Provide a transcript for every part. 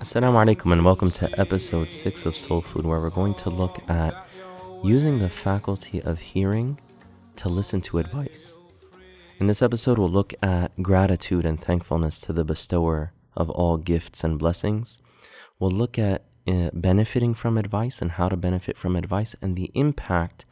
Assalamu alaikum and welcome to episode 6 of Soul Food, where we're going to look at using the faculty of hearing to listen to advice. In this episode, we'll look at gratitude and thankfulness to the bestower of all gifts and blessings. We'll look at uh, benefiting from advice and how to benefit from advice and the impact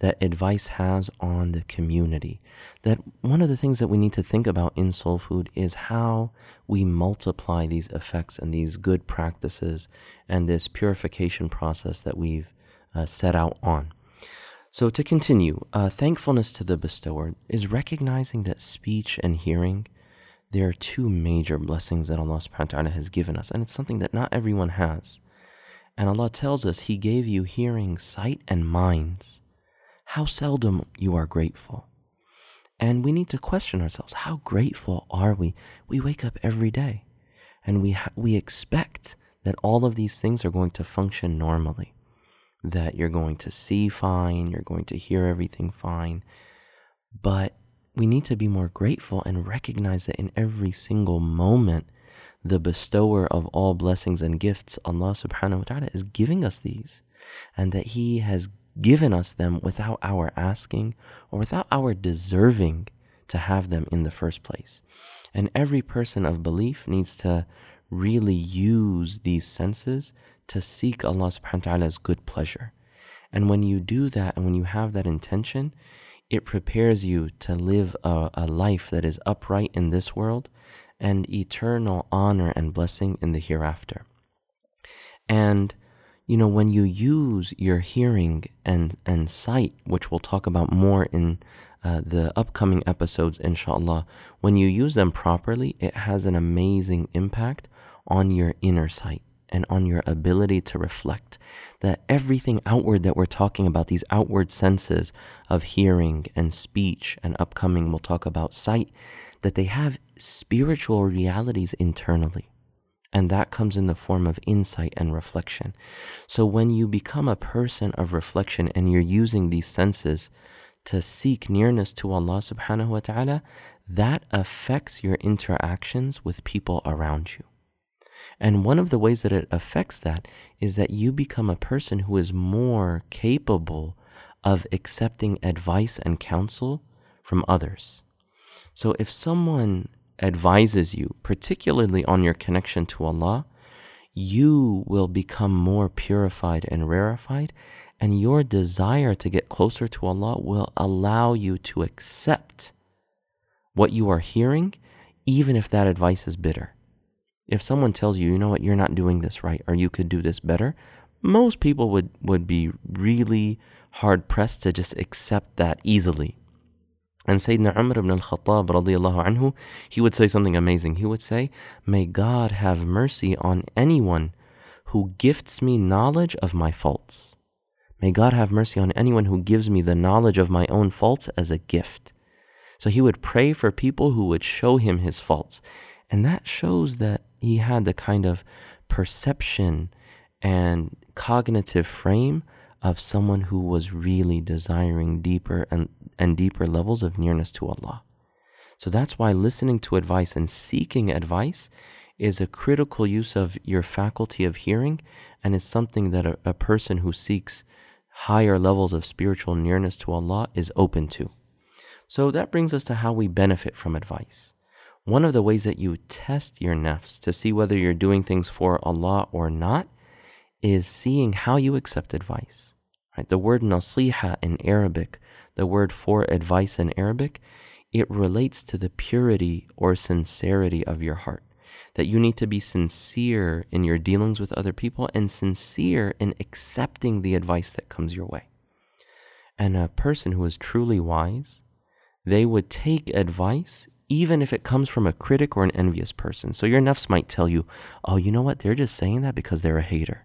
that advice has on the community. That one of the things that we need to think about in soul food is how we multiply these effects and these good practices and this purification process that we've uh, set out on. So, to continue, uh, thankfulness to the bestower is recognizing that speech and hearing, there are two major blessings that Allah subhanahu wa ta'ala has given us, and it's something that not everyone has. And Allah tells us He gave you hearing, sight, and minds how seldom you are grateful. And we need to question ourselves how grateful are we? We wake up every day and we, ha- we expect that all of these things are going to function normally, that you're going to see fine, you're going to hear everything fine. But we need to be more grateful and recognize that in every single moment, the bestower of all blessings and gifts, Allah subhanahu wa ta'ala, is giving us these, and that He has given us them without our asking or without our deserving to have them in the first place. And every person of belief needs to really use these senses to seek Allah subhanahu wa ta'ala's good pleasure. And when you do that and when you have that intention, it prepares you to live a, a life that is upright in this world and eternal honor and blessing in the hereafter. And you know, when you use your hearing and, and sight, which we'll talk about more in uh, the upcoming episodes, inshallah, when you use them properly, it has an amazing impact on your inner sight and on your ability to reflect. That everything outward that we're talking about, these outward senses of hearing and speech, and upcoming, we'll talk about sight, that they have spiritual realities internally. And that comes in the form of insight and reflection. So when you become a person of reflection and you're using these senses to seek nearness to Allah subhanahu wa ta'ala, that affects your interactions with people around you. And one of the ways that it affects that is that you become a person who is more capable of accepting advice and counsel from others. So if someone advises you, particularly on your connection to Allah, you will become more purified and rarefied, and your desire to get closer to Allah will allow you to accept what you are hearing, even if that advice is bitter. If someone tells you, you know what, you're not doing this right, or you could do this better, most people would, would be really hard pressed to just accept that easily. And Sayyidina Umar ibn al-Khattab radiallahu anhu, he would say something amazing. He would say, May God have mercy on anyone who gifts me knowledge of my faults. May God have mercy on anyone who gives me the knowledge of my own faults as a gift. So he would pray for people who would show him his faults. And that shows that he had the kind of perception and cognitive frame of someone who was really desiring deeper and, and deeper levels of nearness to Allah. So that's why listening to advice and seeking advice is a critical use of your faculty of hearing and is something that a, a person who seeks higher levels of spiritual nearness to Allah is open to. So that brings us to how we benefit from advice. One of the ways that you test your nafs to see whether you're doing things for Allah or not is seeing how you accept advice. Right? The word nasiha in Arabic, the word for advice in Arabic, it relates to the purity or sincerity of your heart. That you need to be sincere in your dealings with other people and sincere in accepting the advice that comes your way. And a person who is truly wise, they would take advice even if it comes from a critic or an envious person. So your nafs might tell you, oh, you know what? They're just saying that because they're a hater.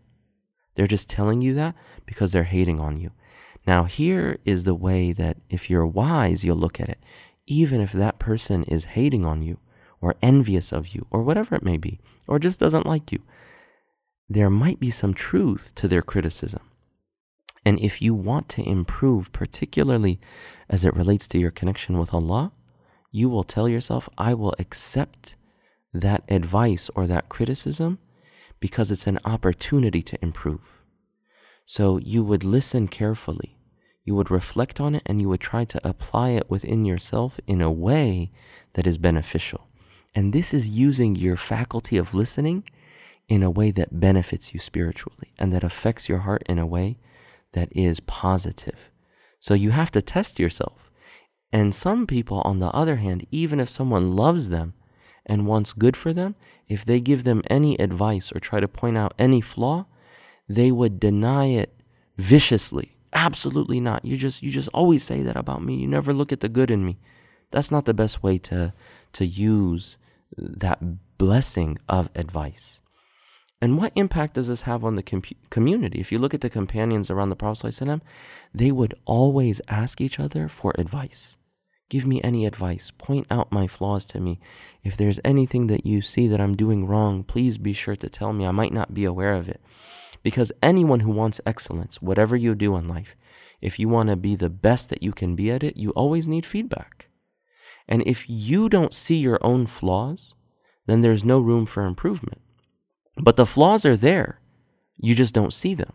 They're just telling you that because they're hating on you. Now, here is the way that if you're wise, you'll look at it. Even if that person is hating on you or envious of you or whatever it may be, or just doesn't like you, there might be some truth to their criticism. And if you want to improve, particularly as it relates to your connection with Allah, you will tell yourself, I will accept that advice or that criticism because it's an opportunity to improve. So you would listen carefully, you would reflect on it, and you would try to apply it within yourself in a way that is beneficial. And this is using your faculty of listening in a way that benefits you spiritually and that affects your heart in a way that is positive. So you have to test yourself. And some people, on the other hand, even if someone loves them and wants good for them, if they give them any advice or try to point out any flaw, they would deny it viciously. Absolutely not. You just you just always say that about me. You never look at the good in me. That's not the best way to to use that blessing of advice. And what impact does this have on the com- community? If you look at the companions around the Prophet, ﷺ, they would always ask each other for advice. Give me any advice. Point out my flaws to me. If there's anything that you see that I'm doing wrong, please be sure to tell me. I might not be aware of it. Because anyone who wants excellence, whatever you do in life, if you want to be the best that you can be at it, you always need feedback. And if you don't see your own flaws, then there's no room for improvement. But the flaws are there. You just don't see them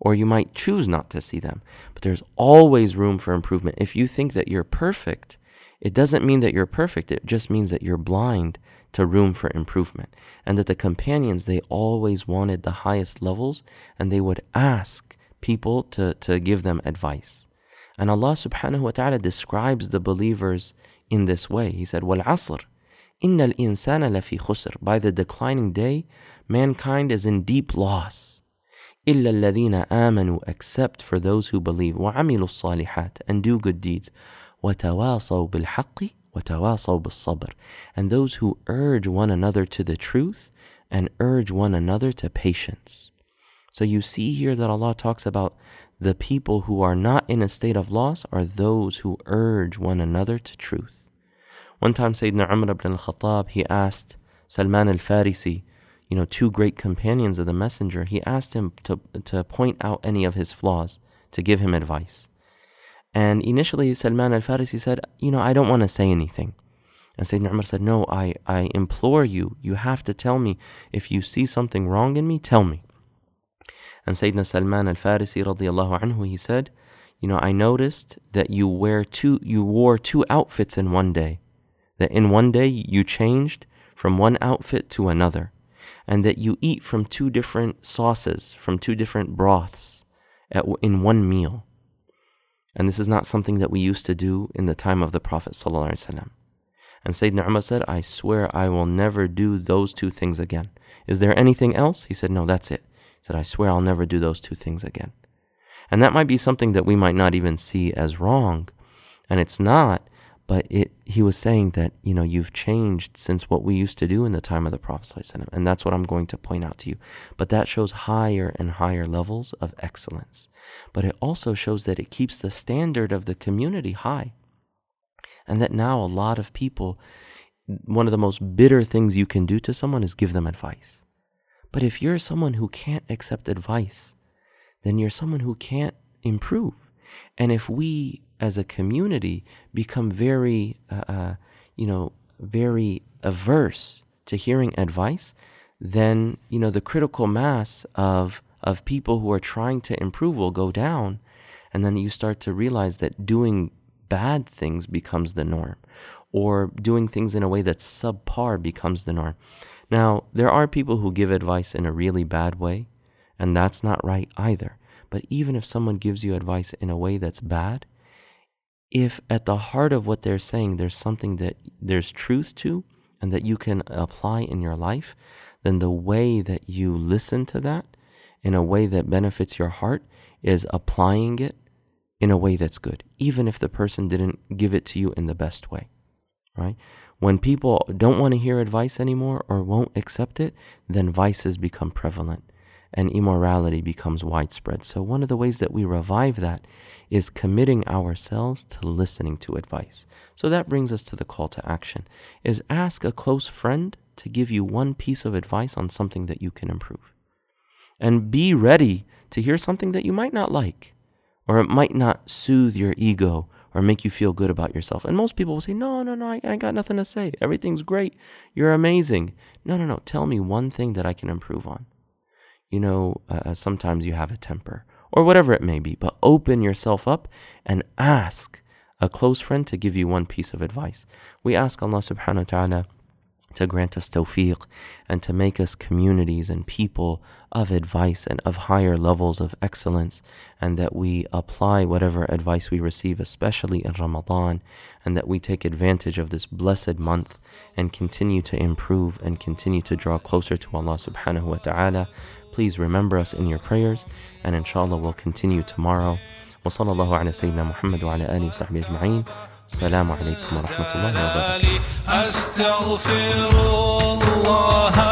or you might choose not to see them. But there's always room for improvement. If you think that you're perfect, it doesn't mean that you're perfect, it just means that you're blind to room for improvement. And that the companions, they always wanted the highest levels and they would ask people to, to give them advice. And Allah subhanahu wa ta'ala describes the believers in this way. He said, Wal asr, inna al insana lafi khusr. By the declining day, mankind is in deep loss. إلا الذين آمنوا except for those who believe وعملوا الصالحات and do good deeds وتواصوا بالحق وتواصوا بالصبر and those who urge one another to the truth and urge one another to patience. So you see here that Allah talks about the people who are not in a state of loss are those who urge one another to truth. One time Sayyidina Umar ibn al-Khattab, he asked Salman al-Farisi, you know, two great companions of the messenger, he asked him to, to point out any of his flaws, to give him advice. And initially, Salman al Farisi said, You know, I don't want to say anything. And Sayyidina Umar said, No, I, I implore you, you have to tell me. If you see something wrong in me, tell me. And Sayyidina Salman al Farisi, he said, You know, I noticed that you wear two, you wore two outfits in one day. That in one day you changed from one outfit to another and that you eat from two different sauces, from two different broths at, in one meal. And this is not something that we used to do in the time of the Prophet. ﷺ. And Sayyidina Umar said, I swear I will never do those two things again. Is there anything else? He said, No, that's it. He said, I swear I'll never do those two things again. And that might be something that we might not even see as wrong. And it's not but it, he was saying that, you know, you've changed since what we used to do in the time of the Prophet. And that's what I'm going to point out to you. But that shows higher and higher levels of excellence. But it also shows that it keeps the standard of the community high. And that now a lot of people, one of the most bitter things you can do to someone is give them advice. But if you're someone who can't accept advice, then you're someone who can't improve. And if we as a community become very, uh, uh, you know, very averse to hearing advice, then you know the critical mass of of people who are trying to improve will go down, and then you start to realize that doing bad things becomes the norm, or doing things in a way that's subpar becomes the norm. Now, there are people who give advice in a really bad way, and that's not right either. But even if someone gives you advice in a way that's bad, if at the heart of what they're saying there's something that there's truth to and that you can apply in your life, then the way that you listen to that in a way that benefits your heart is applying it in a way that's good, even if the person didn't give it to you in the best way, right? When people don't want to hear advice anymore or won't accept it, then vices become prevalent and immorality becomes widespread. So, one of the ways that we revive that is committing ourselves to listening to advice. So, that brings us to the call to action is ask a close friend to give you one piece of advice on something that you can improve. And be ready to hear something that you might not like or it might not soothe your ego or make you feel good about yourself. And most people will say, No, no, no, I, I got nothing to say. Everything's great. You're amazing. No, no, no. Tell me one thing that I can improve on. You know, uh, uh sometimes you have a temper or whatever it may be, but open yourself up and ask a close friend to give you one piece of advice. We ask Allah subhanahu wa ta'ala to grant us tawfiq and to make us communities and people of advice and of higher levels of excellence, and that we apply whatever advice we receive, especially in Ramadan, and that we take advantage of this blessed month and continue to improve and continue to draw closer to Allah subhanahu wa ta'ala. Please remember us in your prayers, and inshallah we'll continue tomorrow. وصلى الله على سيدنا محمد وعلى آله وصحبه أجمعين السلام عليكم ورحمة الله وبركاته أستغفر الله إن الله